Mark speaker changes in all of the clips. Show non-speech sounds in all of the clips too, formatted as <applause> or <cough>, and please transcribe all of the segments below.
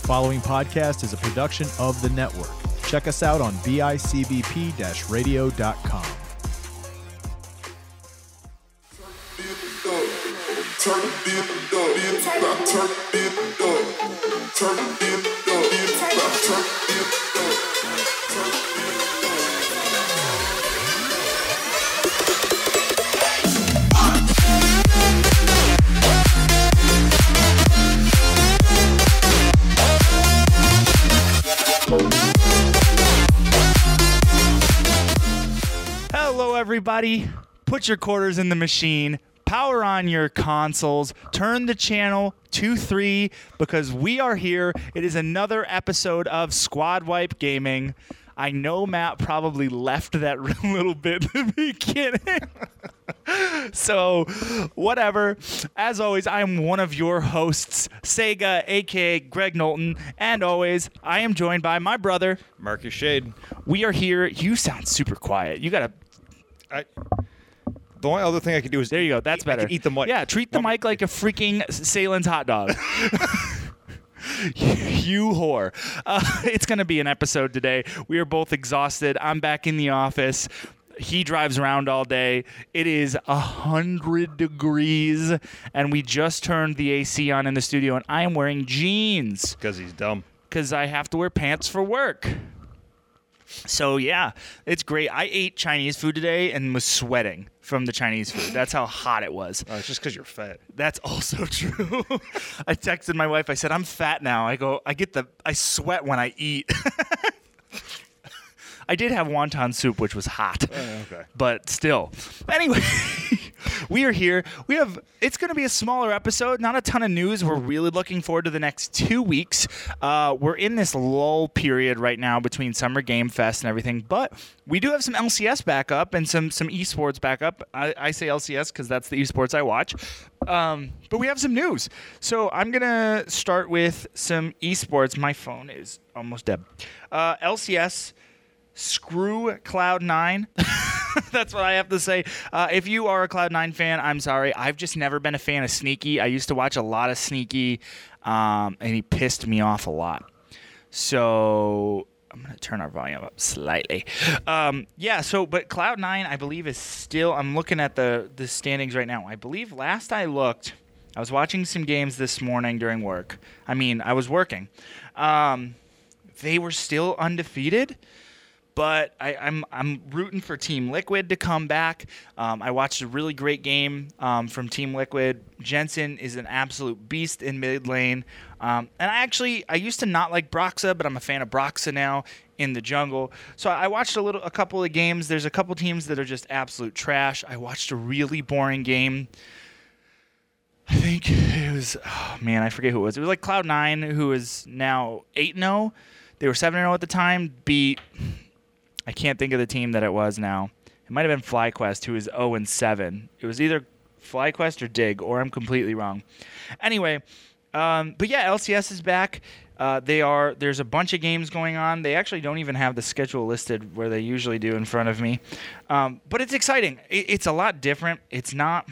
Speaker 1: The following podcast is a production of the network. Check us out on bicbp radio.com.
Speaker 2: Turn dip up, up, turn the dip
Speaker 3: everybody. Put your quarters in the machine. Power on your consoles. Turn the channel to three because we are here. It is another episode of Squad Wipe Gaming. I know Matt probably left that <laughs> room a little bit in the beginning. <laughs> so, whatever. As always, I'm one of your hosts, Sayga, aka Graig Knowlton. And always, I am joined by my brother.
Speaker 4: Marcus Shade.
Speaker 3: We are here. You sound super quiet. You got to
Speaker 4: I, the only other thing I could do is
Speaker 3: There you go. That's
Speaker 4: I
Speaker 3: better.
Speaker 4: could eat the mic.
Speaker 3: Yeah, treat the mic like a freaking Sahlen's hot dog. <laughs> <laughs> you whore. Uh, <laughs> it's going to be an episode today. We are both exhausted. I'm back in the office. He drives around all day. It is a hundred degrees, and we just turned the AC on in the studio, and I am wearing jeans
Speaker 4: because he's dumb.
Speaker 3: because I have to wear pants for work. So yeah, it's great. I ate Chinese food today and was sweating from the Chinese food. That's how hot it was.
Speaker 4: Uh, it's just because you're fat.
Speaker 3: That's <laughs> also true. I texted my wife. I said, "I'm fat now." I go, "I get the I sweat when I eat." <laughs> I did have wonton soup, which was hot,
Speaker 4: okay.
Speaker 3: but still. Anyway, <laughs> <laughs> we are here. We have. It's going to be a smaller episode. Not a ton of news. We're really looking forward to the next two weeks. Uh, we're in this lull period right now between Summer Game Fest and everything, but we do have some LCS backup and some some esports backup. I, I say LCS because that's the esports I watch. Um, but we have some news. So I'm gonna start with some esports. My phone is almost dead. Uh, LCS screw Cloud9. <laughs> That's what I have to say. Uh, if you are a Cloud9 fan, I'm sorry. I've just never been a fan of Sneaky. I used to watch a lot of Sneaky, um, and he pissed me off a lot. So I'm going to turn our volume up slightly. Um, yeah, so, but Cloud9, I believe, is still, I'm looking at the, the standings right now. I believe last I looked, I was watching some games this morning during work. I mean, I was working. Um, they were still undefeated but I, I'm I'm rooting for Team Liquid to come back. Um, I watched a really great game um, from Team Liquid. Jensen is an absolute beast in mid lane, um, and I actually I used to not like Broxah, but I'm a fan of Broxah now in the jungle. So I watched a little a couple of games. There's a couple teams that are just absolute trash. I watched a really boring game. I think it was oh man, I forget who it was. It was like Cloud Nine, who is now 8-0. They were 7-0 at the time. Beat I can't think of the team that it was now. It might have been FlyQuest, who is 0 and 7. It was either FlyQuest or Dig, or I'm completely wrong. Anyway, um, but yeah, LCS is back. Uh, they are. There's a bunch of games going on. They actually don't even have the schedule listed where they usually do in front of me. Um, but it's exciting. It, it's a lot different. It's not.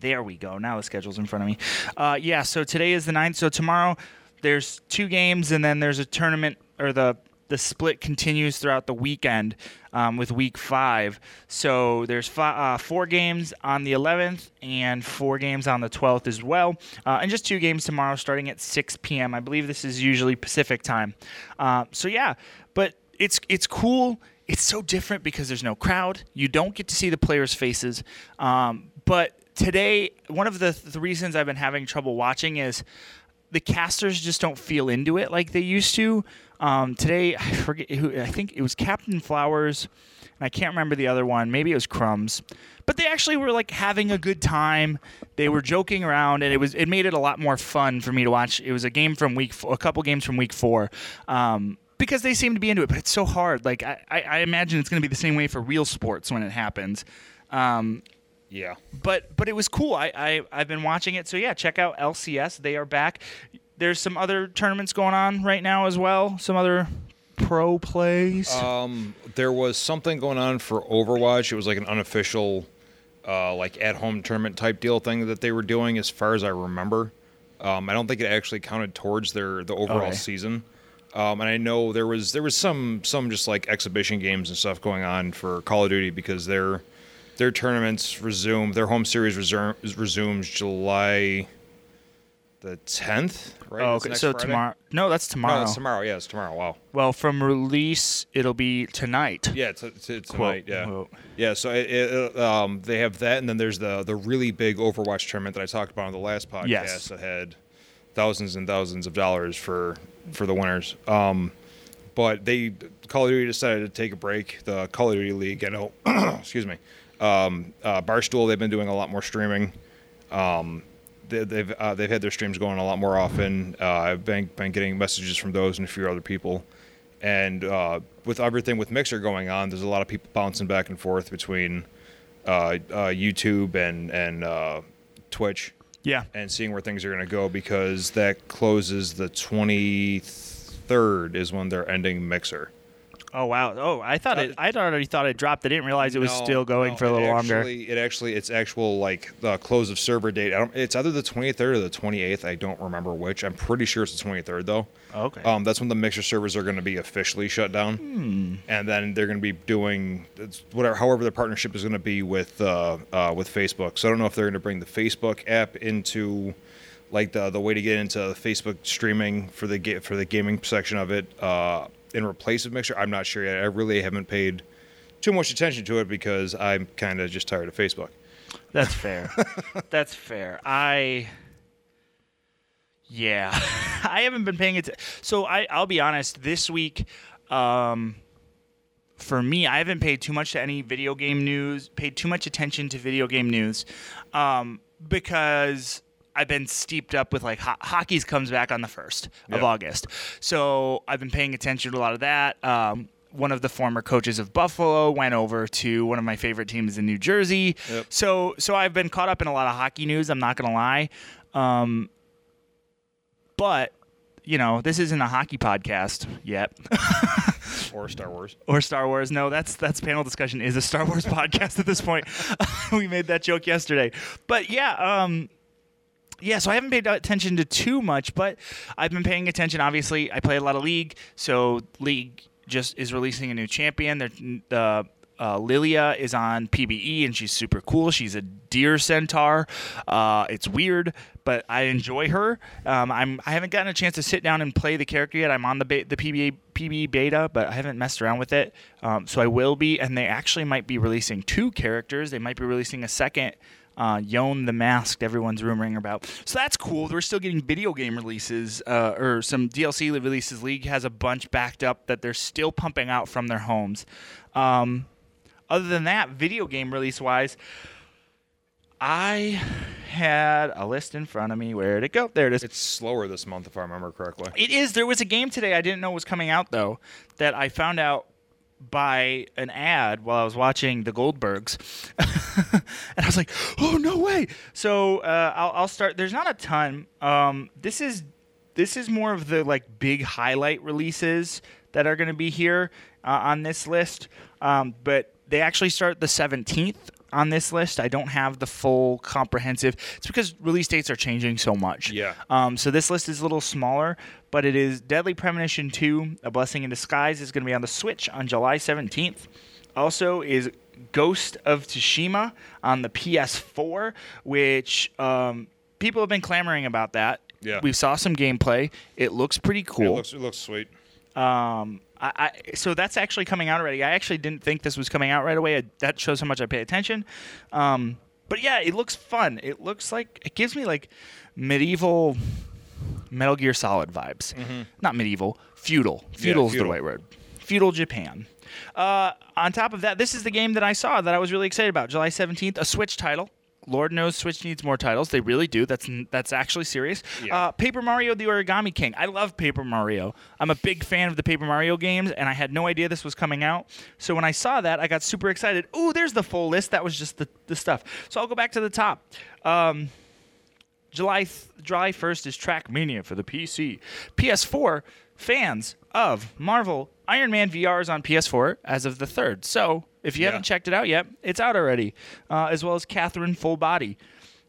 Speaker 3: There we go. Now the schedule's in front of me. Uh, yeah. So today is the 9th. So tomorrow there's two games, and then there's a tournament or the the split continues throughout the weekend um, with week five. So there's uh, four games on the 11th and four games on the 12th as well, uh, and just two games tomorrow starting at 6 p.m. I believe this is usually Pacific time. Uh, so yeah, but it's it's cool. It's so different because there's no crowd. You don't get to see the players' faces. Um, but today, one of the, the reasons I've been having trouble watching is the casters just don't feel into it like they used to. Um, today, I forget who. I think it was Captain Flowers, and I can't remember the other one. Maybe it was Crumbs, but they actually were like having a good time. They were joking around, and it was it made it a lot more fun for me to watch. It was a game from week, a couple games from week four. Um, because they seem to be into it, but it's so hard. Like I, I, I imagine it's going to be the same way for real sports when it happens. Um,
Speaker 4: Yeah.
Speaker 3: but but it was cool. I, I I've been watching it. So yeah, check out LCS. They are back. There's some other tournaments going on right now as well. Some other pro plays.
Speaker 4: Um, there was something going on for Overwatch. It was like an unofficial, uh, like at home tournament type deal thing that they were doing, as far as I remember. Um, I don't think it actually counted towards their the overall
Speaker 3: Okay.
Speaker 4: season. Um, and I know there was there was some some just like exhibition games and stuff going on for Call of Duty because their their tournaments resume their home series resume, resumes July the tenth. Right?
Speaker 3: Oh, okay. So
Speaker 4: Friday?
Speaker 3: tomorrow? No, that's
Speaker 4: No,
Speaker 3: tomorrow.
Speaker 4: it's tomorrow. Yeah, it's tomorrow. Wow.
Speaker 3: Well, from release, it'll be tonight.
Speaker 4: Yeah, it's, it's,
Speaker 3: Quote,
Speaker 4: tonight. Yeah,
Speaker 3: quote.
Speaker 4: yeah. So it, it, um, they have that, and then there's the the really big Overwatch tournament that I talked about on the last podcast.
Speaker 3: Yes.
Speaker 4: that had thousands and thousands of dollars for for the winners. Um, but they Call of Duty decided to take a break. The Call of Duty League, I know. <coughs> excuse me. Um, uh, Barstool, they've been doing a lot more streaming. Um, they, they've uh, they've had their streams going a lot more often. Uh, I've been been getting messages from those and a few other people, and uh, with everything with Mixer going on, there's a lot of people bouncing back and forth between uh, uh, YouTube and and uh, Twitch
Speaker 3: Yeah.
Speaker 4: and seeing where things are going to go because that closes the 23rd is when they're ending Mixer.
Speaker 3: Oh wow. Oh, I thought it. I already thought it dropped. I didn't realize it was
Speaker 4: No,
Speaker 3: still going
Speaker 4: no,
Speaker 3: for a
Speaker 4: it
Speaker 3: little longer.
Speaker 4: actually, It actually, it's actual like the close of server date. I don't, it's either the 23rd or the 28th. I don't remember which. I'm pretty sure it's the 23rd though.
Speaker 3: Okay.
Speaker 4: Um, that's when the mixer servers are going to be officially shut down,
Speaker 3: Hmm.
Speaker 4: and then they're going to be doing whatever, however, the partnership is going to be with uh, uh, with Facebook. So I don't know if they're going to bring the Facebook app into like the the way to get into Facebook streaming for the for the gaming section of it uh, in replace of Mixer. I'm not sure yet. I really haven't paid too much attention to it because I'm kind of just tired of Facebook.
Speaker 3: That's fair. <laughs> That's fair. I yeah, <laughs> I haven't been paying it. So I I'll be honest. This week, um, for me, I haven't paid too much to any video game news. Paid too much attention to video game news, um, because. I've been steeped up with like ho- hockey's comes back on the first of August, so I've been paying attention to a lot of that. Um, one of the former coaches of Buffalo went over to one of my favorite teams in New Jersey.
Speaker 4: Yep.
Speaker 3: So so I've been caught up in a lot of hockey news. I'm not gonna lie, um, but you know this isn't a hockey podcast yet <laughs>
Speaker 4: Or Star Wars.
Speaker 3: or Star Wars. No, that's that's panel discussion is a Star Wars <laughs> podcast at this point. <laughs> we made that joke yesterday, but yeah. Um, yeah, so I haven't paid attention to too much, but I've been paying attention. Obviously, I play a lot of League, so League just is releasing a new champion. They're, uh, uh, Lilia is on PBE, and she's super cool. She's a deer centaur. Uh, it's weird, but I enjoy her. Um, I'm I haven't gotten a chance to sit down and play the character yet. I'm on the be- the PBA PBE beta, but I haven't messed around with it. Um, so I will be, and they actually might be releasing two characters. They might be releasing a second uh, Yone the Masked, everyone's rumoring about. So that's cool. We're still getting video game releases uh, or some DLC releases. League has a bunch backed up that they're still pumping out from their homes. Um, other than that, video game release wise, I had a list in front of me. Where'd it go? There it is.
Speaker 4: It's slower this month, if I remember correctly.
Speaker 3: It is. There was a game today I didn't know was coming out though that I found out by an ad while I was watching the Goldbergs, <laughs> and I was like, "Oh no way!" So uh, I'll, I'll start. There's not a ton. Um, this is this is more of the like big highlight releases that are going to be here uh, on this list. Um, but they actually start the 17th on this list. I don't have the full comprehensive. It's because release dates are changing so much.
Speaker 4: Yeah.
Speaker 3: Um, so this list is a little smaller, but it is Deadly Premonition 2: A Blessing in Disguise is going to be on the Switch on July 17th. Also is Ghost of Tsushima on the PS4, which um, people have been clamoring about that.
Speaker 4: Yeah.
Speaker 3: We saw some gameplay. It looks pretty
Speaker 4: It
Speaker 3: cool.
Speaker 4: looks, it looks sweet.
Speaker 3: Um, I, I, so that's actually coming out already. I actually didn't think this was coming out right away. I, that shows how much I pay attention. Um, but yeah, it looks fun. It looks like it gives me like medieval Metal Gear Solid vibes. Not medieval, feudal. Feudal is the right word. Feudal Japan. Uh, on top of that, this is the game that I saw that I was really excited about. July 17th, a Switch title. Lord knows Switch needs more titles. They really do. That's that's actually serious.
Speaker 4: Yeah.
Speaker 3: Uh, Paper Mario: The Origami King. I love Paper Mario. I'm a big fan of the Paper Mario games, and I had no idea this was coming out. So when I saw that, I got super excited. Ooh, there's the full list. That was just the, the stuff. So I'll go back to the top. Um, July th- July 1st is Trackmania for the PC. PS4 fans of Marvel Iron Man VR is on PS4 as of the 3rd. So if you
Speaker 4: Yeah.
Speaker 3: haven't checked it out yet, it's out already, uh, as well as Catherine Full Body.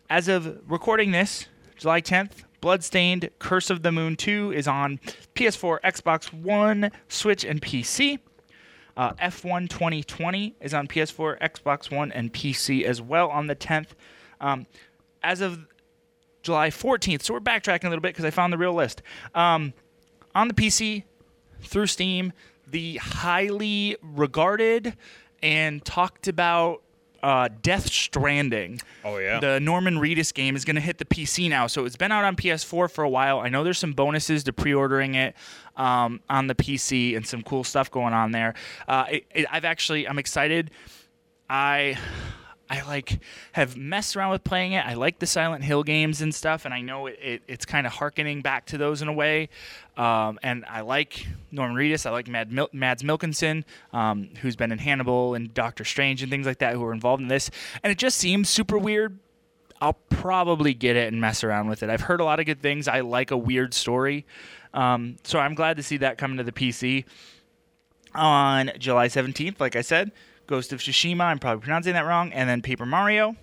Speaker 3: As of recording this, July 10th, Bloodstained Curse of the Moon 2 is on PS4, Xbox One, Switch, and PC. Uh, F1 2020 is on PS4, Xbox One, and PC as well on the 10th. Um, as of July 14th, so we're backtracking a little bit because I found the real list. Um, on the PC, through Steam, the highly regarded and talked about uh, Death Stranding.
Speaker 4: Oh, yeah.
Speaker 3: The Norman Reedus game is going to hit the PC now. So it's been out on PS4 for a while. I know there's some bonuses to pre-ordering it um, on the PC and some cool stuff going on there. Uh, it, it, I've actually I'm excited. I I like have messed around with playing it. I like the Silent Hill games and stuff, and I know it, it it's kind of harkening back to those in a way. Um, and I like Norman Reedus. I like Mad Mil- Mads Mikkelsen, um, who's been in Hannibal and Doctor Strange and things like that, who are involved in this. And it just seems super weird. I'll probably get it and mess around with it. I've heard a lot of good things. I like a weird story, um, so I'm glad to see that coming to the PC on July 17th. Like I said, Ghost of Tsushima, I'm probably pronouncing that wrong, and then Paper Mario.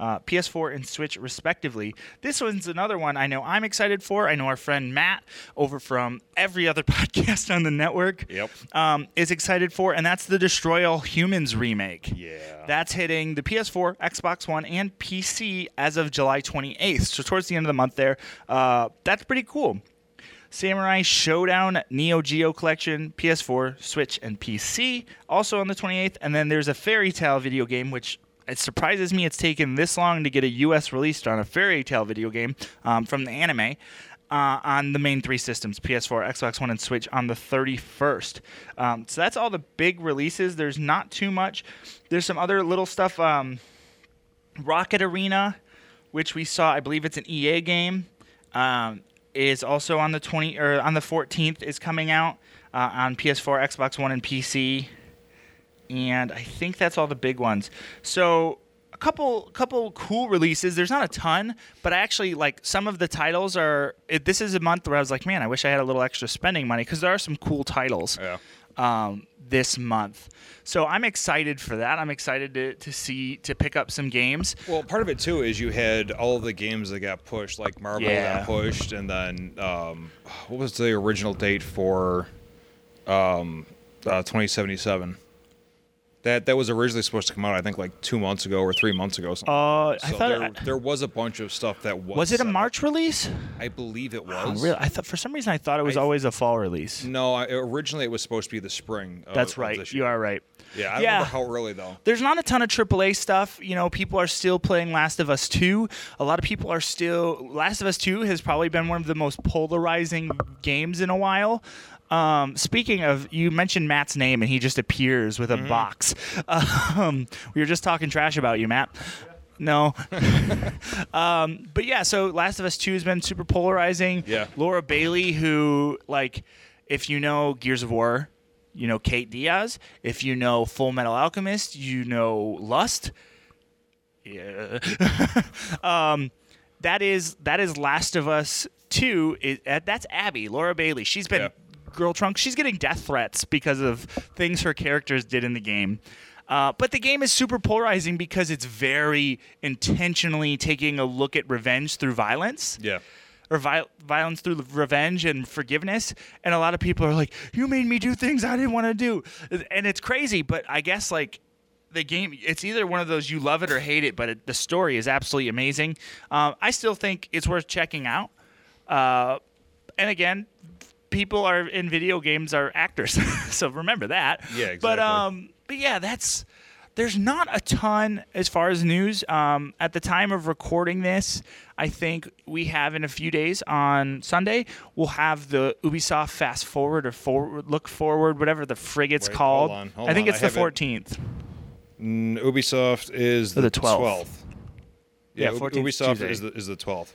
Speaker 3: Uh, PS4 and Switch, respectively. This one's another one I know I'm excited for. I know our friend Matt, over from every other <laughs> podcast on the network,
Speaker 4: Yep.
Speaker 3: um, is excited for, and that's the Destroy All Humans remake.
Speaker 4: Yeah.
Speaker 3: That's hitting the PS4, Xbox One, and PC as of July 28th. So towards the end of the month there. Uh, that's pretty cool. Samurai Showdown Neo Geo Collection, PS4, Switch, and PC, also on the 28th. And then there's a Fairy Tail video game, which it surprises me it's taken this long to get a U.S. release on a Fairy Tail video game um, from the anime. Uh, on the main three systems PS4, Xbox One, and Switch on the 31st. Um, so that's all the big releases. There's not too much. There's some other little stuff. Um, Rocket Arena, which we saw, I believe it's an EA game, um, is also on the 20 or on the 14th is coming out uh, on PS4, Xbox One, and PC. And I think that's all the big ones. So a couple couple cool releases. There's not a ton, but I actually like some of the titles are. It, this is a month where I was like, man, I wish I had a little extra spending money because there are some cool titles
Speaker 4: Yeah.
Speaker 3: um, this month. So I'm excited for that. I'm excited to, to see to pick up some games.
Speaker 4: Well, part of it too is you had all the games that got pushed, like Marvel
Speaker 3: Yeah.
Speaker 4: got pushed, and then um, what was the original date for um, uh, 2077? That that was originally supposed to come out, I think, like two months ago or three months ago. Something.
Speaker 3: Uh, I thought
Speaker 4: there, there was a bunch of stuff that was.
Speaker 3: was it a. March release?
Speaker 4: I believe it
Speaker 3: Oh,
Speaker 4: was.
Speaker 3: really? I thought for some reason I thought it was
Speaker 4: I-
Speaker 3: always a fall release.
Speaker 4: No, I, originally it was supposed to be the spring.
Speaker 3: That's
Speaker 4: of
Speaker 3: right. You are right.
Speaker 4: Yeah, I don't
Speaker 3: Yeah.
Speaker 4: remember how early though.
Speaker 3: There's not a ton of AAA stuff. You know, people are still playing Last of Us 2. A lot of people are still. Last of Us 2 has probably been one of the most polarizing games in a while. Um, speaking of, you mentioned Matt's name, and he just appears with a
Speaker 4: Mm-hmm.
Speaker 3: box. <laughs> Um, we were just talking trash about you, Matt. No. <laughs> um, but yeah, so Last of Us 2 has been super polarizing.
Speaker 4: Yeah.
Speaker 3: Laura Bailey, who, like, if you know Gears of War, you know Kait Diaz. If you know Full Metal Alchemist, you know Lust. Yeah. <laughs> um, that is that is Last of Us 2. It, uh, that's Abby, Laura Bailey. She's been
Speaker 4: Yeah.
Speaker 3: Girl trunk. She's getting death threats because of things her characters did in the game. Uh, but the game is super polarizing because it's very intentionally taking a look at revenge through violence
Speaker 4: Yeah.
Speaker 3: or vi- violence through revenge and forgiveness. And a lot of people are like, "You made me do things I didn't want to do," and it's crazy. But I guess like the game, it's either one of those you love it or hate it. But it, the story is absolutely amazing. Um, I still think it's worth checking out. Uh, and again, people are in video games are actors, <laughs> so remember that.
Speaker 4: Yeah, exactly.
Speaker 3: But um, but yeah, that's there's not a ton as far as news. Um, at the time of recording this, I think we have in a few days on Sunday, we'll have the Ubisoft Fast Forward or Forward Look Forward, whatever the frigate's
Speaker 4: Wait,
Speaker 3: called.
Speaker 4: hold on, hold
Speaker 3: I think
Speaker 4: on,
Speaker 3: it's
Speaker 4: I
Speaker 3: the
Speaker 4: have it.
Speaker 3: 14th.
Speaker 4: Mm, Ubisoft is the,
Speaker 3: the 12th.
Speaker 4: Yeah,
Speaker 3: Yeah, 14th
Speaker 4: Ubisoft
Speaker 3: Tuesday.
Speaker 4: is the is the twelfth.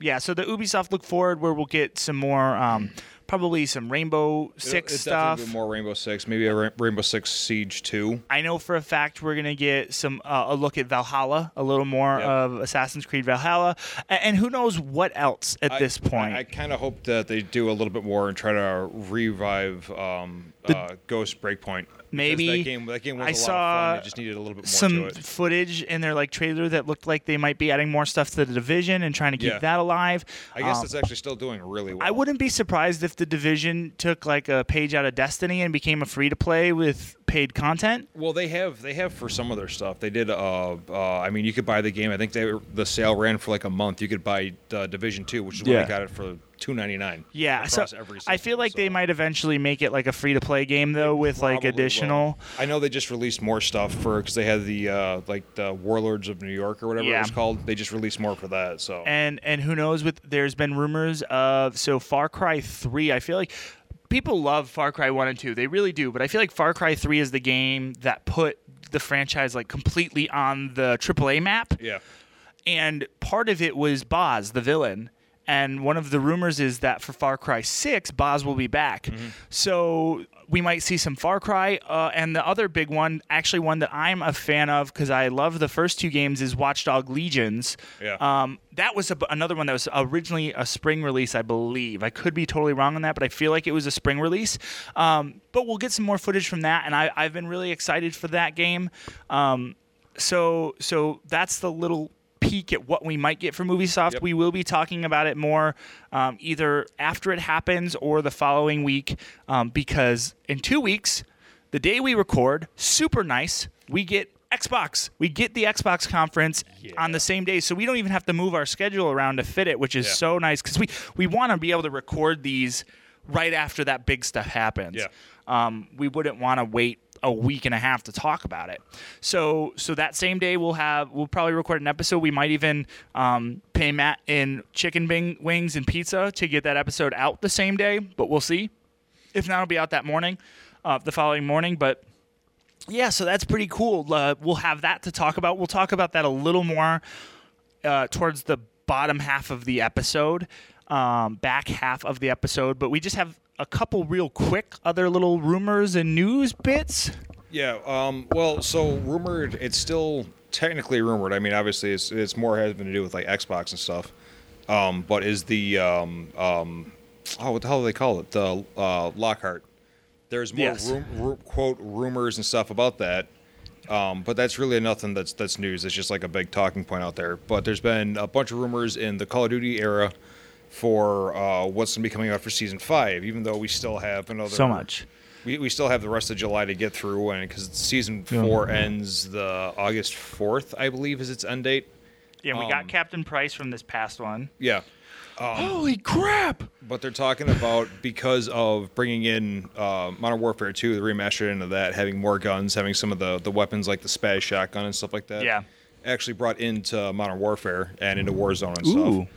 Speaker 3: Yeah, so the Ubisoft Look Forward, where we'll get some more, um, probably some Rainbow Six
Speaker 4: It's
Speaker 3: stuff.
Speaker 4: definitely more Rainbow Six, maybe a Ra- Rainbow Six Siege two.
Speaker 3: I know for a fact we're gonna get some uh, a look at Valhalla, a little more
Speaker 4: Yep.
Speaker 3: of Assassin's Creed Valhalla, a- and who knows what else at
Speaker 4: I-
Speaker 3: this point.
Speaker 4: I, I kind of hope that they do a little bit more and try to revive um, uh, Ghost Breakpoint.
Speaker 3: Maybe
Speaker 4: that game, that game was
Speaker 3: I
Speaker 4: a
Speaker 3: saw.
Speaker 4: It just needed a little bit more
Speaker 3: some footage in their like trailer that looked like they might be adding more stuff to the division and trying to keep
Speaker 4: Yeah.
Speaker 3: that alive.
Speaker 4: I guess
Speaker 3: Um,
Speaker 4: it's actually still doing really well.
Speaker 3: I wouldn't be surprised if the division took like a page out of Destiny and became a free to play with paid content.
Speaker 4: Well, they have they have for some of their stuff. They did. Uh, uh, I mean, you could buy the game. I think they the sale ran for like a month. You could buy uh, Division Two, which is when
Speaker 3: Yeah.
Speaker 4: I got it for two ninety nine.
Speaker 3: Yeah, so I feel like they might eventually make it like a free to play game though, with like additional.
Speaker 4: will. I know they just released more stuff for because they had the uh, like the Warlords of New York or whatever
Speaker 3: Yeah.
Speaker 4: it was called. They just released more for that. So
Speaker 3: and and who knows with there's been rumors of so Far Cry 3 I feel like people love Far Cry 1 and 2 they really do but I feel like Far Cry 3 is the game that put the franchise like completely on the AAA map
Speaker 4: yeah,
Speaker 3: and part of it was Vaas the villain and one of the rumors is that for Far Cry 6 Vaas will be back so we might see some Far Cry uh, and the other big one actually one that I'm a fan of because I love the first two games is Watchdog Legions
Speaker 4: Yeah.
Speaker 3: um, that was a, another one that was originally a spring release, I believe. I could be totally wrong on that, but I feel like it was a spring release. Um, but we'll get some more footage from that, and I, I've been really excited for that game. Um, so, so that's the little peek at what we might get from Ubisoft.
Speaker 4: Yep.
Speaker 3: We will be talking about it more um, either after it happens or the following week, um, because in two weeks, the day we record, super nice, we get Xbox. We get the Xbox conference on the same day, so we don't even have to move our schedule around to fit it, which is
Speaker 4: Yeah.
Speaker 3: so nice because we we want to be able to record these right after that big stuff happens.
Speaker 4: Yeah.
Speaker 3: Um, we wouldn't want to wait a week and a half to talk about it. So so that same day we'll have we'll probably record an episode. We might even um, pay Matt in chicken bing, wings and pizza to get that episode out the same day, but we'll see. If not, it'll be out that morning, uh, the following morning. But yeah, so that's pretty cool. Uh, we'll have that to talk about. We'll talk about that a little more uh, towards the bottom half of the episode, um, back half of the episode. But we just have a couple real quick other little rumors and news bits.
Speaker 4: yeah. Um, well, so rumored. It's still technically rumored. I mean, obviously, it's it's more having to do with like Xbox and stuff. Um, but is the um, um, oh, what the hell do they call it? The uh, Lockhart. There's more
Speaker 3: Yes.
Speaker 4: rum, ru- quote rumors and stuff about that. Um, but that's really nothing that's that's news. It's just like a big talking point out there. But there's been a bunch of rumors in the Call of Duty era for uh, what's going to be coming out for season five. Even though we still have another
Speaker 3: So much.
Speaker 4: We, we still have the rest of July to get through, and because season four ends the August fourth, I believe, is its end date.
Speaker 3: Yeah, we got
Speaker 4: Um,
Speaker 3: Captain Price from this past one.
Speaker 4: Yeah,
Speaker 3: Holy crap!
Speaker 4: but they're talking about because of bringing in uh, Modern Warfare 2, the remastered into that, having more guns, having some of the, the weapons like the Spaz shotgun and stuff like that.
Speaker 3: Yeah.
Speaker 4: Actually brought into Modern Warfare and into Warzone and
Speaker 3: Ooh.
Speaker 4: stuff.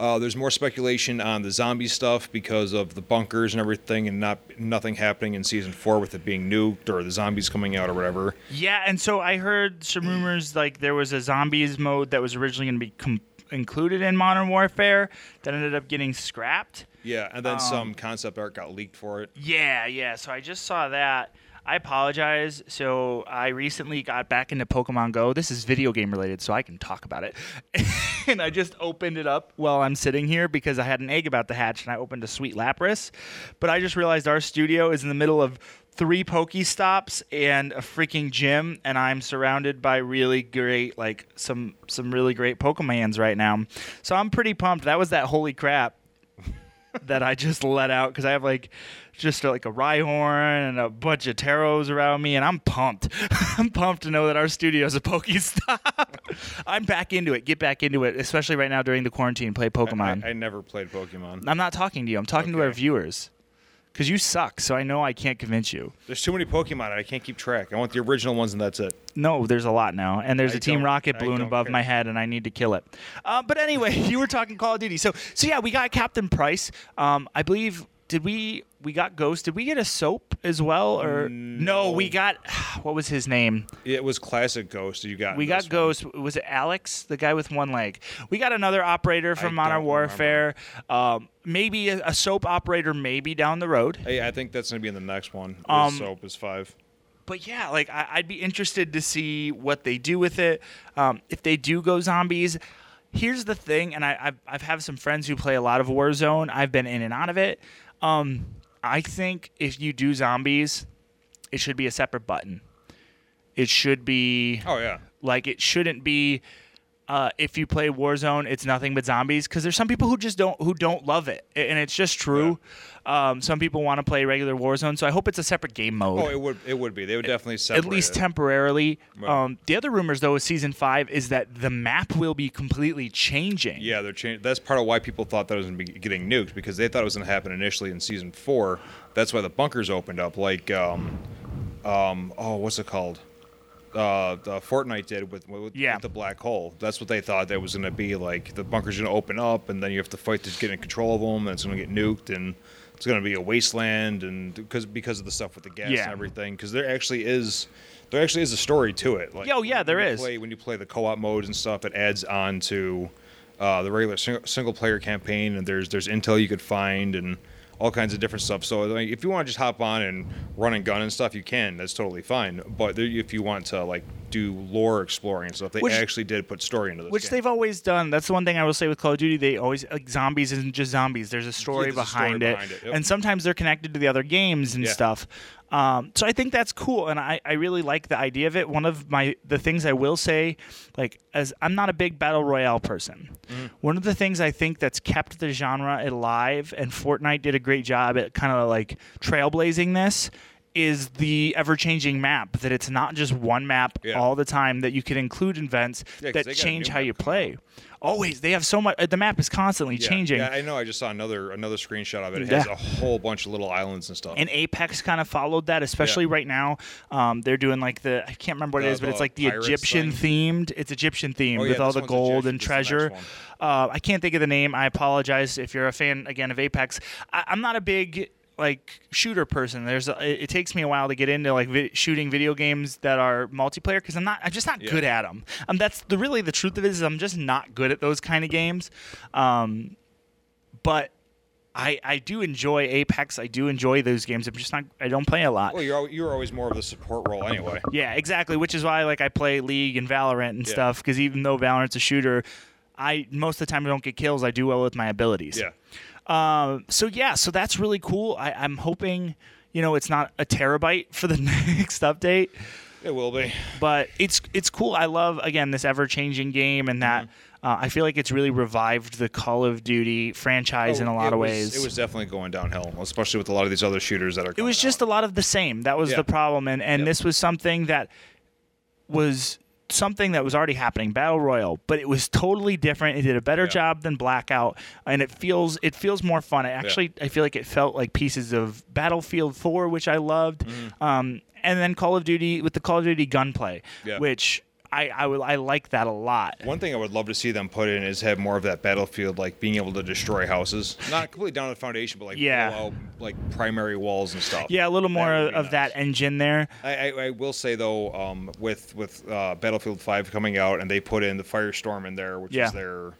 Speaker 4: Uh, there's more speculation on the zombie stuff because of the bunkers and everything, and not nothing happening in season four with it being nuked or the zombies coming out or whatever.
Speaker 3: Yeah, and so I heard some rumors like there was a zombies mode that was originally going to be com- included in Modern Warfare that ended up getting scrapped.
Speaker 4: Yeah, and then
Speaker 3: Um,
Speaker 4: some concept art got leaked for it.
Speaker 3: Yeah, yeah. So I just saw that. I apologize. So I recently got back into Pokemon Go. This is video game related, so I can talk about it. <laughs> and I just opened it up while I'm sitting here because I had an egg about to hatch, and I opened a sweet Lapras. But I just realized our studio is in the middle of three Pokestops and a freaking gym, and I'm surrounded by really great, like some some really great Pokemans right now. So I'm pretty pumped. That was that holy crap <laughs> that I just let out because I have like just like a Rhyhorn and a bunch of Tauros around me, and I'm pumped. <laughs> I'm pumped to know that our studio is a Pokestop. <laughs> I'm back into it. Get back into it, especially right now during the quarantine. Play Pokemon.
Speaker 4: I, I never played Pokemon.
Speaker 3: I'm not talking to you. I'm talking to our
Speaker 4: Okay.
Speaker 3: viewers because you suck. So I know I can't convince you.
Speaker 4: There's too many Pokemon. I can't keep track. I want the original ones, and that's it.
Speaker 3: No, there's a lot now, and there's
Speaker 4: I
Speaker 3: a Team Rocket balloon above
Speaker 4: care.
Speaker 3: my head, and I need to kill it. Uh, but anyway, <laughs> you were talking Call of Duty, so so yeah, we got Captain Price. Um, I believe did we we got Ghost? Did we get a soap as well, or no? we got <sighs> what was his name?
Speaker 4: It was classic Ghost. You got
Speaker 3: We got Ghost. Was it Alex, the guy with one leg? We got another operator from
Speaker 4: I
Speaker 3: Modern Warfare. Um, maybe a, a soap operator, maybe down the road.
Speaker 4: Hey, I think that's gonna be in the next one.
Speaker 3: Um,
Speaker 4: Soap is five.
Speaker 3: but yeah, like I, I'd be interested to see what they do with it. Um, if they do go zombies, here's the thing, and I, I've I've have some friends who play a lot of Warzone. I've been in and out of it. Um, I think if you do zombies, it should be a separate button. It should be
Speaker 4: Oh yeah.
Speaker 3: like it shouldn't be. Uh, if you play Warzone, it's nothing but zombies because there's some people who just don't who don't love it, and it's just true. Um, some people want to play regular Warzone, so I hope it's a separate game mode
Speaker 4: Oh, it would it would be. They would definitely separate
Speaker 3: at least
Speaker 4: it.
Speaker 3: temporarily.
Speaker 4: Right.
Speaker 3: Um, the other rumors, though, with season five is that the map will be completely changing.
Speaker 4: Yeah, they're changing. That's part of why people thought that it was going to be getting nuked because they thought it was going to happen initially in season four. That's why the bunkers opened up. Like, um, um, oh, what's it called? Uh, the Fortnite did with, with,
Speaker 3: Yeah.
Speaker 4: with the black hole. That's what they thought that was going to be. Like, the bunker's going to open up, and then you have to fight to get in control of them, and it's going to get nuked, and it's going to be a wasteland, and because because of the stuff with the gas
Speaker 3: Yeah.
Speaker 4: and everything. Because there actually is. There actually is a story to it. Like,
Speaker 3: Oh, yeah, there
Speaker 4: when you. Play, when you play the co-op modes and stuff, it adds on to uh, the regular single, single player campaign, and there's there's intel you could find and all kinds of different stuff. So like, if you want to just hop on and run and gun and stuff, you can. That's totally fine. But if you want to like do lore exploring and stuff, they
Speaker 3: Which-
Speaker 4: actually did put story into this.
Speaker 3: Game which
Speaker 4: game.
Speaker 3: they've always done. That's the one thing I will say with Call of Duty. They always like zombies isn't just zombies. There's a story,
Speaker 4: there's a story
Speaker 3: behind, it,
Speaker 4: behind it, yep.
Speaker 3: and sometimes they're connected to the other games and
Speaker 4: Yeah.
Speaker 3: stuff. Um, so I think that's cool, and I, I really like the idea of it. One of my the things I will say, like as I'm not a big battle royale person.
Speaker 4: Mm-hmm.
Speaker 3: One of the things I think that's kept the genre alive, and Fortnite did a great job at kind of like trailblazing this. Is the ever-changing map that it's not just one map
Speaker 4: Yeah.
Speaker 3: all the time that you can include events
Speaker 4: Yeah,
Speaker 3: that
Speaker 4: they got a
Speaker 3: change how you play. Always, they have so much. uh, The map is constantly
Speaker 4: yeah,
Speaker 3: changing.
Speaker 4: Yeah, I know. I just saw another another screenshot of it. It
Speaker 3: Yeah.
Speaker 4: has a whole bunch of little islands and stuff.
Speaker 3: and Apex kind of followed that, especially right now. Um, they're doing like the I can't remember what it
Speaker 4: The-
Speaker 3: is, but it's like the Egyptian themed. It's Egyptian themed
Speaker 4: Oh, yeah,
Speaker 3: with all the gold
Speaker 4: Egyptian.
Speaker 3: and
Speaker 4: This is the next
Speaker 3: treasure. Uh, I can't think of the name. I apologize if you're a fan again of Apex. I, I'm not a big like shooter person. There's a, it, it takes me a while to get into like vi- shooting video games that are multiplayer because I'm not I'm just not
Speaker 4: Yeah.
Speaker 3: good at them. Um, that's the really the truth of it is I'm just not good at those kind of games. Um, but I I do enjoy Apex. I do enjoy those games. I'm just not. I don't play a lot.
Speaker 4: well, you're you're always more of the support role anyway.
Speaker 3: Yeah, exactly. Which is why like I play League and Valorant and
Speaker 4: Yeah.
Speaker 3: stuff because even though Valorant's a shooter, I most of the time I don't get kills. I do well with my abilities.
Speaker 4: Yeah.
Speaker 3: Um, so yeah, so that's really cool. I, I'm hoping, you know, it's not a terabyte for the <laughs> next update,
Speaker 4: It will be.
Speaker 3: but it's it's cool. I love again this ever changing game and that.
Speaker 4: Mm-hmm.
Speaker 3: Uh, I feel like it's really revived the Call of Duty franchise in a lot
Speaker 4: Oh,
Speaker 3: of
Speaker 4: was-
Speaker 3: ways.
Speaker 4: It was definitely going downhill, especially with a lot of these other shooters that are.
Speaker 3: it was just a lot of the same. That was
Speaker 4: Yeah.
Speaker 3: the problem, and and
Speaker 4: Yep.
Speaker 3: this was something that was something that was already happening, battle royal, but it was totally different. It did a better
Speaker 4: Yeah.
Speaker 3: job than Blackout, and it feels it feels more fun. It actually, I feel like it felt like pieces of Battlefield 4, which I loved, um, and then Call of Duty with the Call of Duty gunplay,
Speaker 4: Yeah.
Speaker 3: which I I, would, I like that a lot.
Speaker 4: One thing I would love to see them put in is have more of that battlefield, like being able to destroy houses, not completely down to the foundation, but like
Speaker 3: Yeah.
Speaker 4: out, like primary walls and stuff.
Speaker 3: Yeah, a little more
Speaker 4: be
Speaker 3: of
Speaker 4: nice.
Speaker 3: that engine there.
Speaker 4: I, I, I will say though, um, with with uh, Battlefield Five coming out, and they put in the Firestorm in there, which
Speaker 3: Yeah.
Speaker 4: is their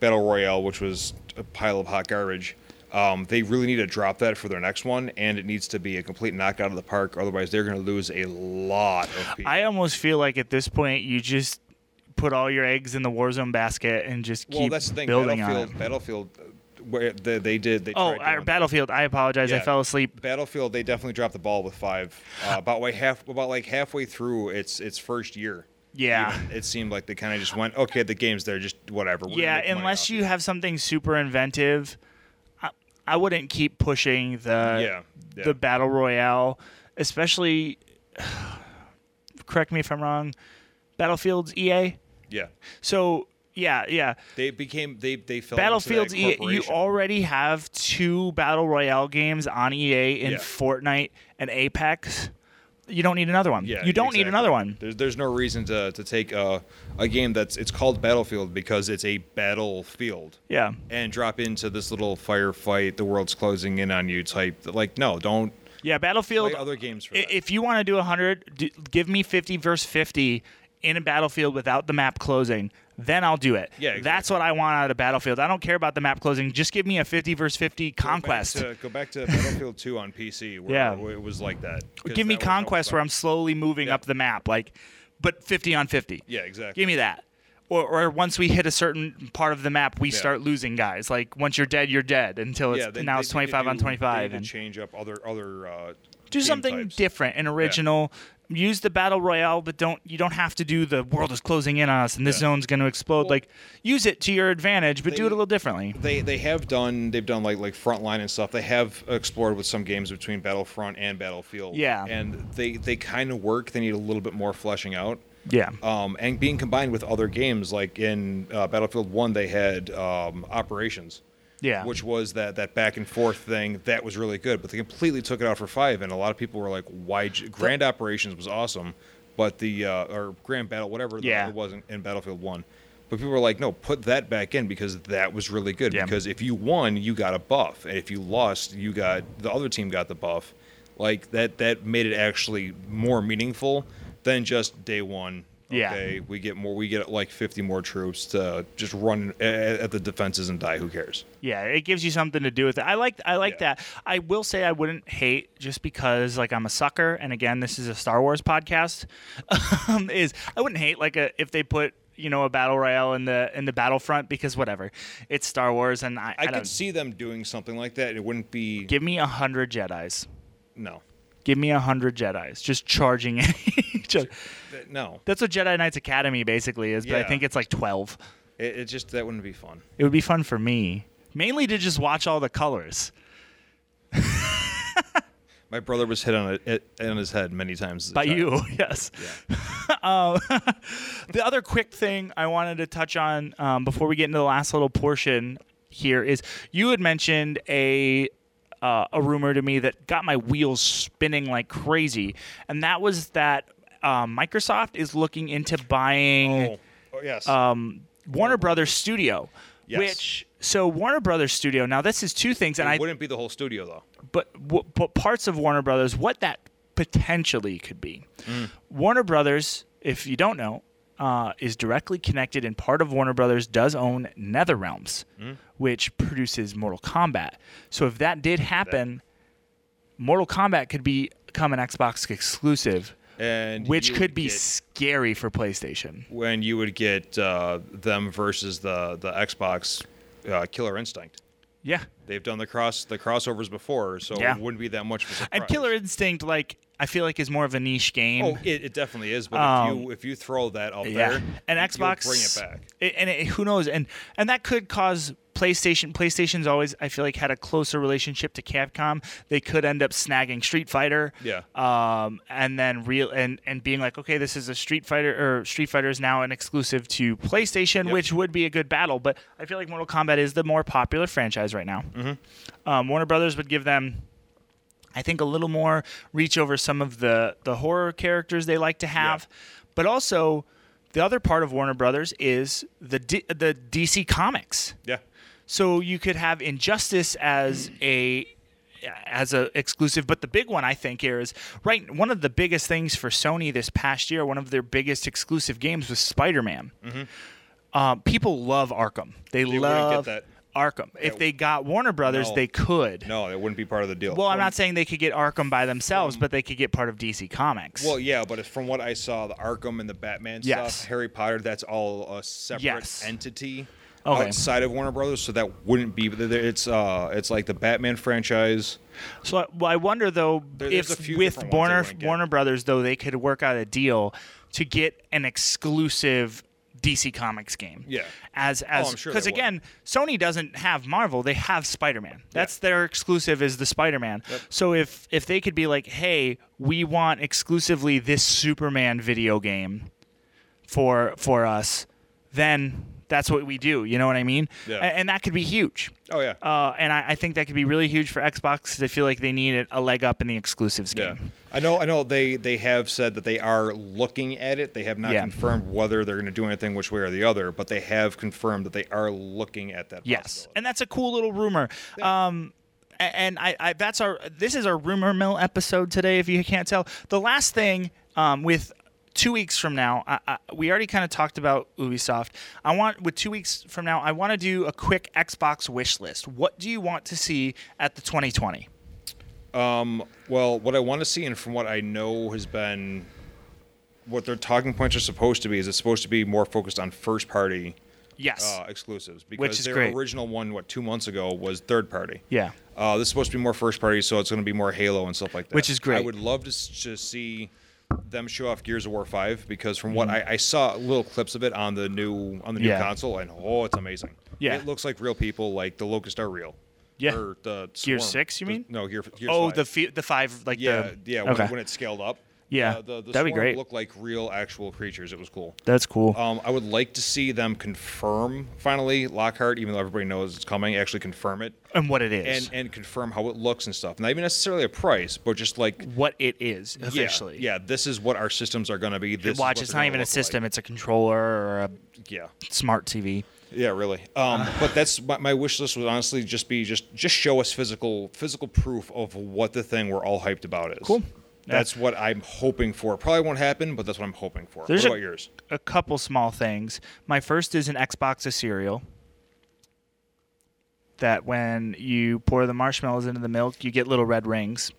Speaker 4: battle royale, which was a pile of hot garbage. Um, they really need to drop that for their next one, and it needs to be a complete knockout of the park. Otherwise, they're going to lose a lot of people.
Speaker 3: I almost feel like at this point you just put all your eggs in the Warzone basket and just keep
Speaker 4: well, that's the thing.
Speaker 3: building on
Speaker 4: Battlefield,
Speaker 3: it.
Speaker 4: Battlefield, where they, they did. They
Speaker 3: Oh,
Speaker 4: doing-
Speaker 3: Battlefield. I apologize. I fell asleep.
Speaker 4: Battlefield, they definitely dropped the ball with five. Uh, <sighs> about way half, about like halfway through its its first year.
Speaker 3: Yeah.
Speaker 4: even, it seemed like they kind of just went, okay, the game's there, just whatever. we're
Speaker 3: Yeah, unless you
Speaker 4: it."
Speaker 3: have something super inventive, I, wouldn't keep pushing the
Speaker 4: Yeah, yeah.
Speaker 3: the battle royale, especially. <sighs> correct me if I'm wrong. Battlefield's EA.
Speaker 4: yeah,
Speaker 3: So yeah, yeah.
Speaker 4: they became they they fell
Speaker 3: Battlefield's EA. You already have two battle royale games on EA in
Speaker 4: Yeah.
Speaker 3: Fortnite and Apex. You don't need another one.
Speaker 4: Yeah,
Speaker 3: you don't need another one.
Speaker 4: There's there's no reason to to take a a game that's it's called Battlefield because it's a battlefield.
Speaker 3: Yeah.
Speaker 4: And drop into this little firefight, the world's closing in on you type. Like, no, don't
Speaker 3: Yeah, Battlefield.
Speaker 4: play other games for
Speaker 3: i-
Speaker 4: that.
Speaker 3: If you want to do 100, d- give me 50 versus 50 in a Battlefield without the map closing. Then I'll do it.
Speaker 4: Yeah,
Speaker 3: That's what I want out of Battlefield. I don't care about the map closing. Just give me a 50 versus 50 conquest.
Speaker 4: Go back to, go back to Battlefield 2 on PC where
Speaker 3: Yeah.
Speaker 4: it was like that.
Speaker 3: give me
Speaker 4: that was how it
Speaker 3: conquest where I'm slowly moving
Speaker 4: Yeah.
Speaker 3: up the map, like, but 50 on 50.
Speaker 4: Yeah, exactly.
Speaker 3: Give me that. Or, or once we hit a certain part of the map, we
Speaker 4: Yeah.
Speaker 3: start losing guys. Like once you're dead, you're dead until it's
Speaker 4: yeah, they,
Speaker 3: now
Speaker 4: they
Speaker 3: it's
Speaker 4: need to
Speaker 3: 25 on 25.
Speaker 4: They
Speaker 3: and
Speaker 4: change up other other uh,
Speaker 3: do something
Speaker 4: types.
Speaker 3: different and original. Use the battle royale, but don't you don't have to do the world is closing in on us and this
Speaker 4: Yeah.
Speaker 3: zone's going to explode.
Speaker 4: Well,
Speaker 3: like use it to your advantage, but do it a little differently.
Speaker 4: They they have done they've done like like frontline and stuff. They have explored with some games between Battlefront and Battlefield.
Speaker 3: Yeah.
Speaker 4: and they they kind of work. They need a little bit more fleshing out.
Speaker 3: Yeah.
Speaker 4: Um, and being combined with other games like in uh, Battlefield One, they had um, operations.
Speaker 3: Yeah.
Speaker 4: Which was that that back and forth thing that was really good, but they completely took it out for five, and a lot of people were like, "Why?" j- Grand Operations was awesome, but the uh, or Grand Battle, whatever the-
Speaker 3: Yeah.
Speaker 4: it was in, in Battlefield One, but people were like, "No, put that back in because that was really good."
Speaker 3: Yeah.
Speaker 4: Because if you won, you got a buff, and if you lost, you got the other team got the buff. Like that that made it actually more meaningful than just day one.
Speaker 3: Yeah.
Speaker 4: Okay, we get more. We get like 50 more troops to just run at, at the defenses and die. Who cares?
Speaker 3: Yeah, it gives you something to do with it. I like I like
Speaker 4: Yeah.
Speaker 3: that. I will say I wouldn't hate just because like I'm a sucker and again this is a Star Wars podcast. <laughs> um, is I wouldn't hate like a if they put you know a battle royale in the in the Battlefront because whatever. It's Star Wars and I, I,
Speaker 4: I, could see them doing something like that. It wouldn't be
Speaker 3: give me a hundred Jedi's.
Speaker 4: no,
Speaker 3: Give me a hundred Jedi's just charging <laughs> each other.
Speaker 4: No.
Speaker 3: That's what Jedi Knights Academy basically is, but I
Speaker 4: Yeah.
Speaker 3: think it's like twelve.
Speaker 4: It, it just that wouldn't be fun.
Speaker 3: It would be fun for me, mainly to just watch all the colors. <laughs>
Speaker 4: My brother was hit on it, it on his head many times. as a
Speaker 3: By
Speaker 4: child.
Speaker 3: you, <laughs> yes. um, the other quick thing I wanted to touch on um, before we get into the last little portion here is you had mentioned a uh, a rumor to me that got my wheels spinning like crazy, and that was that um, Microsoft is looking into buying
Speaker 4: Oh, oh yes.
Speaker 3: um, Warner Brothers Studio,
Speaker 4: Yes.
Speaker 3: which so Warner Brothers Studio. Now this is two things, and
Speaker 4: it
Speaker 3: I
Speaker 4: wouldn't be the whole studio though.
Speaker 3: but but parts of Warner Brothers, what that potentially could be.
Speaker 4: Mm.
Speaker 3: Warner Brothers, if you don't know, uh, is directly connected, and part of Warner Brothers does own NetherRealms,
Speaker 4: Mm.
Speaker 3: Which produces Mortal Kombat. So if that did happen, Mortal Kombat could be, become an Xbox exclusive,
Speaker 4: And
Speaker 3: which could be
Speaker 4: get-
Speaker 3: scary for PlayStation.
Speaker 4: when you would get uh, them versus the the Xbox uh, Killer Instinct.
Speaker 3: Yeah.
Speaker 4: They've done the cross the crossovers before, so
Speaker 3: Yeah.
Speaker 4: it wouldn't be that much of a surprise.
Speaker 3: And Killer Instinct, like I feel like, is more of a niche game.
Speaker 4: Oh, it, it definitely is. But
Speaker 3: Um,
Speaker 4: if you if you throw that out
Speaker 3: yeah,
Speaker 4: there,
Speaker 3: and Xbox
Speaker 4: bring it back.
Speaker 3: it- and it, who knows, and and that could cause PlayStation. PlayStation's always, I feel like, had a closer relationship to Capcom. They could end up snagging Street Fighter,
Speaker 4: Yeah.
Speaker 3: um, and then real and and being like, okay, this is a Street Fighter or Street Fighter is now an exclusive to PlayStation,
Speaker 4: Yep.
Speaker 3: which would be a good battle. But I feel like Mortal Kombat is the more popular franchise right now.
Speaker 4: Mm-hmm.
Speaker 3: Um, Warner Brothers would give them. I think a little more reach over some of the the horror characters they like to have, but also the other part of Warner Brothers is the D- the DC Comics.
Speaker 4: Yeah.
Speaker 3: So you could have Injustice as a as a exclusive, but the big one I think here is right. One of the biggest things for Sony this past year, one of their biggest exclusive games was Spider Man. Um, people love Arkham. They,
Speaker 4: Mm-hmm. get
Speaker 3: love
Speaker 4: that.
Speaker 3: Arkham. If they got Warner Brothers,
Speaker 4: No.
Speaker 3: they could.
Speaker 4: No, it wouldn't be part of the deal.
Speaker 3: Well, I'm not saying they could get Arkham by themselves, but they could get part of DC Comics.
Speaker 4: Well, yeah, but from what I saw, the Arkham and the Batman
Speaker 3: Yes.
Speaker 4: stuff, Harry Potter, that's all a separate
Speaker 3: Yes.
Speaker 4: entity
Speaker 3: Okay.
Speaker 4: outside of Warner Brothers. So that wouldn't be. It's uh, it's like the Batman franchise.
Speaker 3: So I, well, I wonder though
Speaker 4: There-
Speaker 3: if with
Speaker 4: different ones they
Speaker 3: Warner. Warner Brothers though they could work out a deal to get an exclusive DC Comics game.
Speaker 4: Yeah.
Speaker 3: As as
Speaker 4: I'm sure
Speaker 3: because
Speaker 4: would.
Speaker 3: again, Sony doesn't have Marvel; they have Spider Man. That's their exclusive is the Spider Man. So if if they could be like, hey, we want exclusively this Superman video game for for us, then that's what we do. You know what I mean?
Speaker 4: Yeah.
Speaker 3: A- And, that could be huge.
Speaker 4: Oh yeah.
Speaker 3: Uh, and I, I think that could be really huge for Xbox I feel like they need a leg up in the exclusives game. Yeah.
Speaker 4: I know. I know. They they have said that they are looking at it. They have not
Speaker 3: Yeah.
Speaker 4: confirmed whether they're going to do anything which way or the other, but they have confirmed that they are looking at that.
Speaker 3: Yes, and that's a cool little rumor. Um, and I, I that's our this is our rumor mill episode today. If you can't tell, the last thing um, with two weeks from now, I, I, we already kind of talked about Ubisoft. I want with two weeks from now, I want to do a quick Xbox wish list. What do you want to see at the 2020?
Speaker 4: Well, what I want to see, and from what I know has been, what their talking points are supposed to be, is it's supposed to be more focused on first party
Speaker 3: Yes.
Speaker 4: uh, exclusives because
Speaker 3: is
Speaker 4: their
Speaker 3: great.
Speaker 4: original one, what two months ago, was third party.
Speaker 3: yeah.
Speaker 4: Uh, this is supposed to be more first party, so it's going to be more Halo and stuff like that.
Speaker 3: Which is great.
Speaker 4: I would love to, to see them show off Gears of War Five because from what I, I saw little clips of it on the new on the new
Speaker 3: Mm-hmm. Yeah.
Speaker 4: console, and oh, it's amazing.
Speaker 3: Yeah.
Speaker 4: it looks like real people. Like the Locusts are real.
Speaker 3: Yeah.
Speaker 4: Or the
Speaker 3: Gear
Speaker 4: Swarm.
Speaker 3: 6, you mean?
Speaker 4: No, Gear.
Speaker 3: Oh,
Speaker 4: 5.
Speaker 3: the fi- the five like
Speaker 4: yeah,
Speaker 3: the
Speaker 4: yeah. When,
Speaker 3: okay.
Speaker 4: when it scaled up.
Speaker 3: Yeah,
Speaker 4: uh, the, the
Speaker 3: that'd be great.
Speaker 4: Looked like real, actual creatures. It was cool.
Speaker 3: That's cool.
Speaker 4: Um, I would like to see them confirm finally Lockhart, even though everybody knows it's coming. Actually confirm it
Speaker 3: and what it is.
Speaker 4: and and confirm how it looks and stuff. Not even necessarily a price, but just like
Speaker 3: what it is officially.
Speaker 4: Yeah, this is what our systems are going to be. This
Speaker 3: Watch, it's not even a system;
Speaker 4: like.
Speaker 3: it's a controller or a
Speaker 4: Yeah,
Speaker 3: smart TV.
Speaker 4: yeah, really. Um, <sighs> but that's my, my wish list would honestly just be just just show us physical physical proof of what the thing we're all hyped about is.
Speaker 3: Cool.
Speaker 4: That's what I'm hoping for. Probably won't happen, but that's what I'm hoping for.
Speaker 3: There's
Speaker 4: what
Speaker 3: a-
Speaker 4: about yours?
Speaker 3: A couple small things. My first is an Xbox of cereal. That when you pour the marshmallows into the milk, you get little red rings.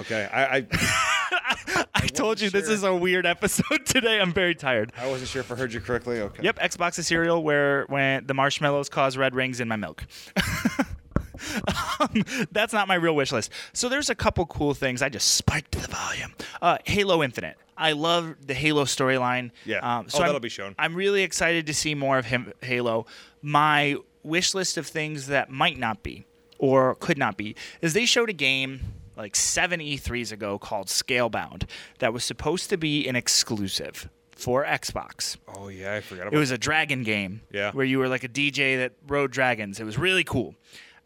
Speaker 4: Okay, I, I <laughs>
Speaker 3: I told you this is a weird episode <laughs> today. I'm very tired.
Speaker 4: I wasn't sure if I heard you correctly. Okay.
Speaker 3: Yep, Xbox of cereal where when the marshmallows cause red rings in my milk. <laughs> <laughs> um, that's not my real wish list. So there's a couple cool things. I just spiked the volume. Uh, Halo Infinite. I love the Halo storyline.
Speaker 4: Yeah.
Speaker 3: Um, so
Speaker 4: Oh,
Speaker 3: I'm-
Speaker 4: that'll be shown.
Speaker 3: I'm really excited to see more of him, Halo. My wish list of things that might not be or could not be is they showed a game like seven E3s ago called Scalebound that was supposed to be an exclusive for Xbox.
Speaker 4: Oh yeah, I forgot about.
Speaker 3: It. It was a dragon game.
Speaker 4: Yeah.
Speaker 3: Where you were like a DJ that rode dragons. It was really cool.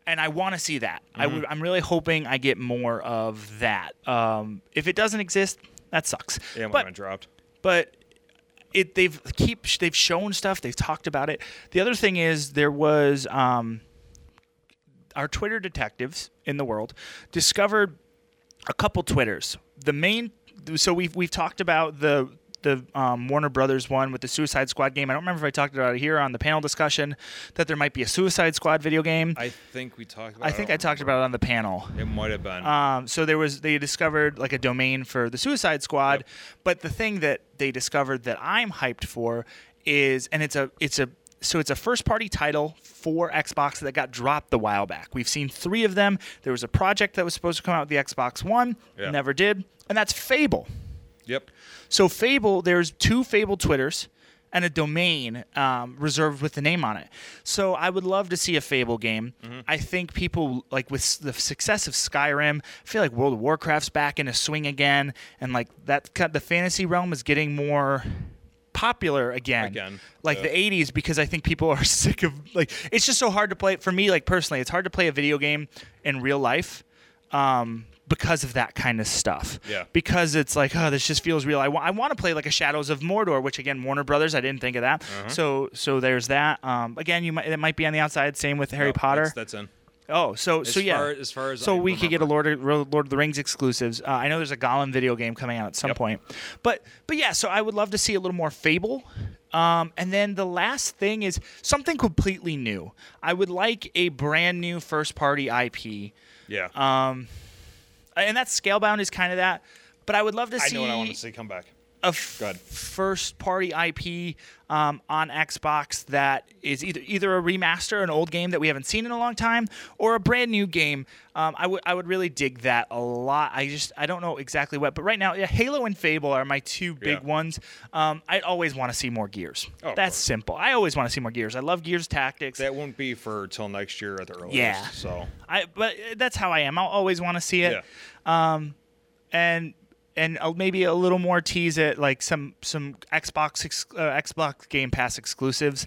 Speaker 3: And I want to see that. I
Speaker 4: Mm-hmm.
Speaker 3: w- I'm really hoping I get more of that. Um, if it doesn't exist, that sucks.
Speaker 4: yeah,
Speaker 3: but
Speaker 4: it dropped.
Speaker 3: but it they've keep they've shown stuff. They've talked about it. The other thing is there was um, our Twitter detectives in the world discovered a couple Twitters. The main so we've we've talked about the the um, Warner Brothers one with the Suicide Squad game. I don't remember if I talked about it here on the panel discussion that there might be a Suicide Squad video game.
Speaker 4: I think we talked. about
Speaker 3: I think
Speaker 4: don't
Speaker 3: I talked about it on the panel.
Speaker 4: It might have been.
Speaker 3: Um, so there was they discovered like a domain for the Suicide Squad,
Speaker 4: Yep.
Speaker 3: but the thing that they discovered that I'm hyped for is, and it's a it's a so it's a first party title for Xbox that got dropped a while back. We've seen three of them. There was a project that was supposed to come out with the Xbox One,
Speaker 4: Yeah.
Speaker 3: never did, and that's Fable.
Speaker 4: Yep.
Speaker 3: So Fable, there's two Fable Twitters and a domain um, reserved with the name on it. So I would love to see a Fable game. I think people like with the success of Skyrim, I feel like World of Warcraft's back in a swing again, and like that kind- the fantasy realm is getting more popular again.
Speaker 4: Again,
Speaker 3: Like
Speaker 4: yeah.
Speaker 3: the 80s because I think people are <laughs> sick of like it's just so hard to play for me like personally it's hard to play a video game in real life um because of that kind of stuff.
Speaker 4: Yeah.
Speaker 3: Because it's like, oh, this just feels real. I want to play like a Shadows of Mordor, which again, Warner Brothers. I didn't think of that.
Speaker 4: Uh-huh.
Speaker 3: So, so there's that. Um, again, you might it might be on the outside. Same with Harry Potter.
Speaker 4: That's, that's in.
Speaker 3: oh, so
Speaker 4: As
Speaker 3: so yeah.
Speaker 4: far- as far as
Speaker 3: so
Speaker 4: I
Speaker 3: we could get a. Lord of, Lord of the Rings exclusives. Uh, I know there's a Gollum video game coming out at some
Speaker 4: Yep.
Speaker 3: point, but but yeah. So I would love to see a little more Fable. Um, and then the last thing is something completely new. I would like a brand new first party IP.
Speaker 4: Yeah.
Speaker 3: Um, and that Scalebound is kind of that. But I would love to
Speaker 4: I
Speaker 3: see
Speaker 4: know what I want to see come back.
Speaker 3: A f- first party IP um, on Xbox that is either either a remaster, an old game that we haven't seen in a long time, or a brand new game. Um, I would I would really dig that a lot. I just I don't know exactly what, but right now, yeah, Halo and Fable are my two big
Speaker 4: Yeah.
Speaker 3: ones. Um, I always want to see more Gears.
Speaker 4: Oh,
Speaker 3: That's simple. I always want to see more Gears. I love Gears Tactics.
Speaker 4: That won't be for till next year at the earliest.
Speaker 3: Yeah.
Speaker 4: So
Speaker 3: I but that's how I am. I'll always want to see it.
Speaker 4: yeah.
Speaker 3: Um, and and uh, maybe a little more tease at like some some Xbox ex- uh, Xbox Game Pass exclusives.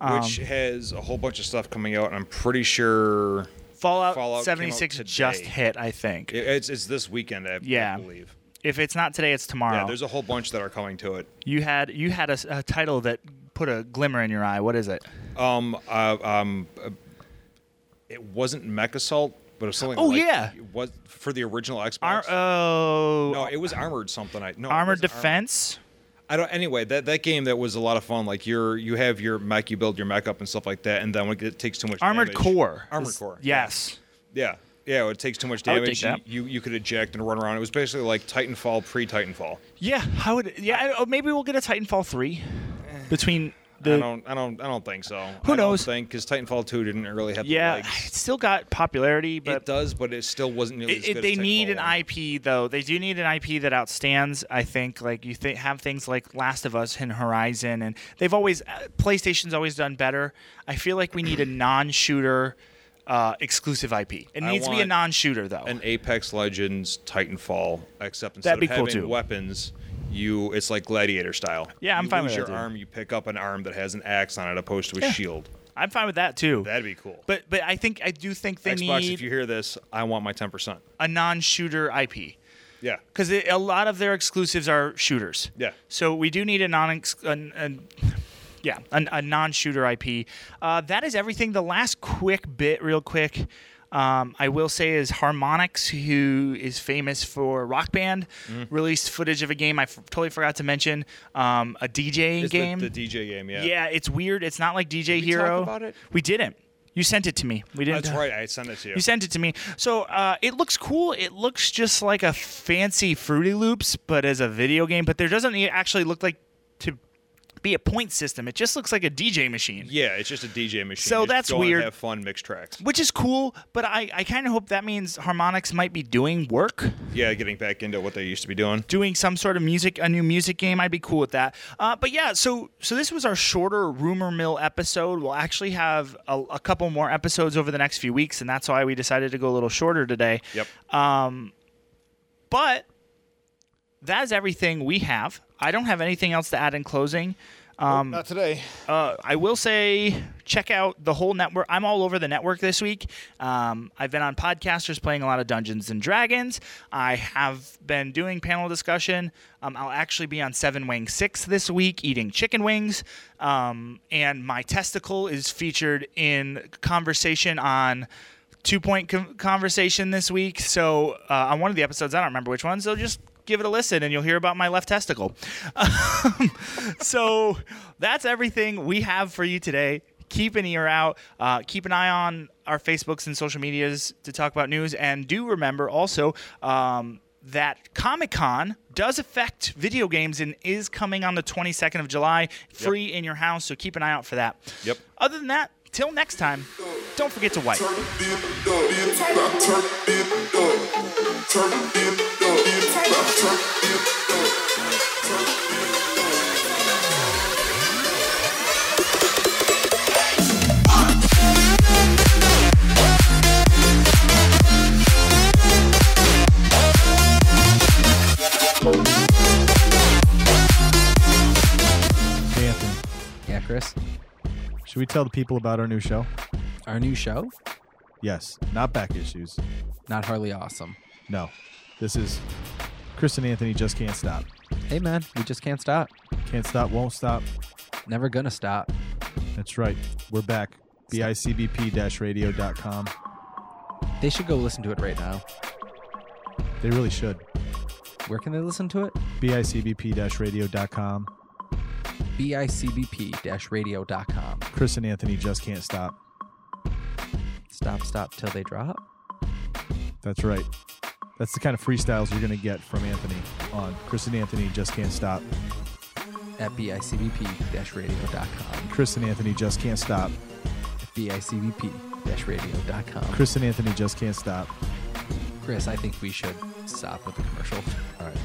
Speaker 3: Um,
Speaker 4: Which has a whole bunch of stuff coming out, and I'm pretty sure
Speaker 3: Fallout,
Speaker 4: Fallout came out
Speaker 3: 76 just hit, I think.
Speaker 4: it- it's it's this weekend. I,
Speaker 3: Yeah.
Speaker 4: I believe.
Speaker 3: if it's not today, it's tomorrow.
Speaker 4: Yeah. There's a whole bunch that are coming to it.
Speaker 3: you had you had a, a title that put a glimmer in your eye. What is it?
Speaker 4: Um. Uh, um. uh, it wasn't Mech Assault, but it was something.
Speaker 3: Oh,
Speaker 4: like,
Speaker 3: yeah.
Speaker 4: Was for the original Xbox.
Speaker 3: Ar- oh,
Speaker 4: no, it was armored something. I no.
Speaker 3: Armored Defense.
Speaker 4: I don't. Anyway, that, that game that was a lot of fun. Like you're you have your mech, you build your mech up and stuff like that, and then when it takes too much
Speaker 3: Armored
Speaker 4: damage-
Speaker 3: Core.
Speaker 4: Armored Core.
Speaker 3: Yes.
Speaker 4: Yeah. Yeah. It takes too much
Speaker 3: I would dig
Speaker 4: damage, you, you you could eject and run around. It was basically like Titanfall pre Titanfall.
Speaker 3: Yeah. How would? Yeah. I- oh, maybe we'll get a Titanfall three eh. between The-
Speaker 4: I don't. I don't. I don't think so.
Speaker 3: Who
Speaker 4: I
Speaker 3: knows?
Speaker 4: Don't think because Titanfall 2 didn't really have. the
Speaker 3: yeah,
Speaker 4: legs.
Speaker 3: it's still got popularity, but
Speaker 4: it does, but it still wasn't nearly as
Speaker 3: It, it, they need an
Speaker 4: 1.
Speaker 3: IP though. They do need an IP that outstands. I think like you th- have things like Last of Us and Horizon, and they've always uh, PlayStation's always done better. I feel like we need a non-shooter uh, exclusive IP. It needs to be a non-shooter though.
Speaker 4: An Apex Legends Titanfall, except instead
Speaker 3: That'd be
Speaker 4: of
Speaker 3: cool,
Speaker 4: having
Speaker 3: too.
Speaker 4: weapons, you it's like gladiator style.
Speaker 3: Yeah, I'm
Speaker 4: you
Speaker 3: fine
Speaker 4: lose
Speaker 3: with
Speaker 4: your
Speaker 3: that, too.
Speaker 4: arm, you pick up an arm that has an axe on it, opposed to a
Speaker 3: Yeah.
Speaker 4: shield.
Speaker 3: I'm fine with that too.
Speaker 4: That'd be cool.
Speaker 3: but but I think I do think they
Speaker 4: Xbox,
Speaker 3: need
Speaker 4: if you hear this, I want my ten percent.
Speaker 3: a non-shooter IP.
Speaker 4: Yeah,
Speaker 3: because a lot of their exclusives are shooters.
Speaker 4: Yeah.
Speaker 3: So we do need a non, an, an, yeah, a, a non-shooter IP. Uh, that is everything. The last quick bit, real quick. Um, I will say is Harmonix, who is famous for Rock Band,
Speaker 4: Mm-hmm.
Speaker 3: released footage of a game I f- totally forgot to mention. Um, a DJ
Speaker 4: it's
Speaker 3: game.
Speaker 4: The, the DJ game. Yeah.
Speaker 3: yeah, it's weird. It's not like DJ
Speaker 4: talk
Speaker 3: Hero.
Speaker 4: about it?
Speaker 3: We didn't. You sent it to me. We didn't.
Speaker 4: That's right. I sent it to you.
Speaker 3: You sent it to me. So uh, it looks cool. It looks just like a fancy Fruity Loops, but as a video game. But there doesn't actually look like to be a point system. It just looks like a DJ machine,
Speaker 4: yeah, it's just a DJ machine.
Speaker 3: So that's weird.
Speaker 4: Have fun, mix tracks.
Speaker 3: which is cool. But I, I kind of hope that means Harmonix might be doing work,
Speaker 4: Yeah, getting back into what they used to be doing.
Speaker 3: doing some sort of music, a new music game. I'd be cool with that. Uh, but yeah, so so this was our shorter rumor mill episode. We'll actually have a, a couple more episodes over the next few weeks, and that's why we decided to go a little shorter today.
Speaker 4: Yep.
Speaker 3: Um, but that is everything we have. I don't have anything else to add in closing. Um,
Speaker 4: Not today.
Speaker 3: uh, I will say, check out the whole network. I'm all over the network this week. Um, I've been on podcasters playing a lot of Dungeons and Dragons. I have been doing panel discussion. Um, I'll actually be on Seven Wing Six this week, eating chicken wings. Um, and my testicle is featured in conversation on two point conversation this week. So uh, on one of the episodes, I don't remember which one. So just give it a listen, and you'll hear about my left testicle. Um, <laughs> so that's everything we have for you today. Keep an ear out. Uh, keep an eye on our Facebooks and social medias to talk about news. And do remember also um, that Comic Con does affect video games and is coming on the 22nd of July, free in your house. So keep an eye out for that.
Speaker 4: Yep.
Speaker 3: Other than that, till next time, don't forget to wipe.
Speaker 2: Turn it up, now turn it up, turn it up, now turn it up, turn it up.
Speaker 1: Hey, Anthony,
Speaker 5: Yeah, Chris.
Speaker 1: should we tell the people about our new show?
Speaker 5: Our new show,
Speaker 1: Yes, not back issues.
Speaker 5: Not hardly awesome.
Speaker 1: No, this is Chris and Anthony just can't stop.
Speaker 5: Hey man, we just can't stop.
Speaker 1: Can't stop, won't stop.
Speaker 5: Never gonna stop.
Speaker 1: That's right. We're back. bicbp-radio.com.
Speaker 5: They should go listen to it right now.
Speaker 1: They really should.
Speaker 5: Where can they listen to it?
Speaker 1: bicbp-radio.com.
Speaker 5: bicbp-radio.com.
Speaker 1: Chris and Anthony just can't stop.
Speaker 5: Stop, stop till they drop.
Speaker 1: That's right. That's the kind of freestyles you're going to get from Anthony on Chris and Anthony just can't stop.
Speaker 5: At bicbp-radio.com.
Speaker 1: Chris and Anthony just can't stop.
Speaker 5: At bicbp radio.com.
Speaker 1: Chris and Anthony just can't stop.
Speaker 5: Chris, I think we should stop with the commercial.
Speaker 1: All right.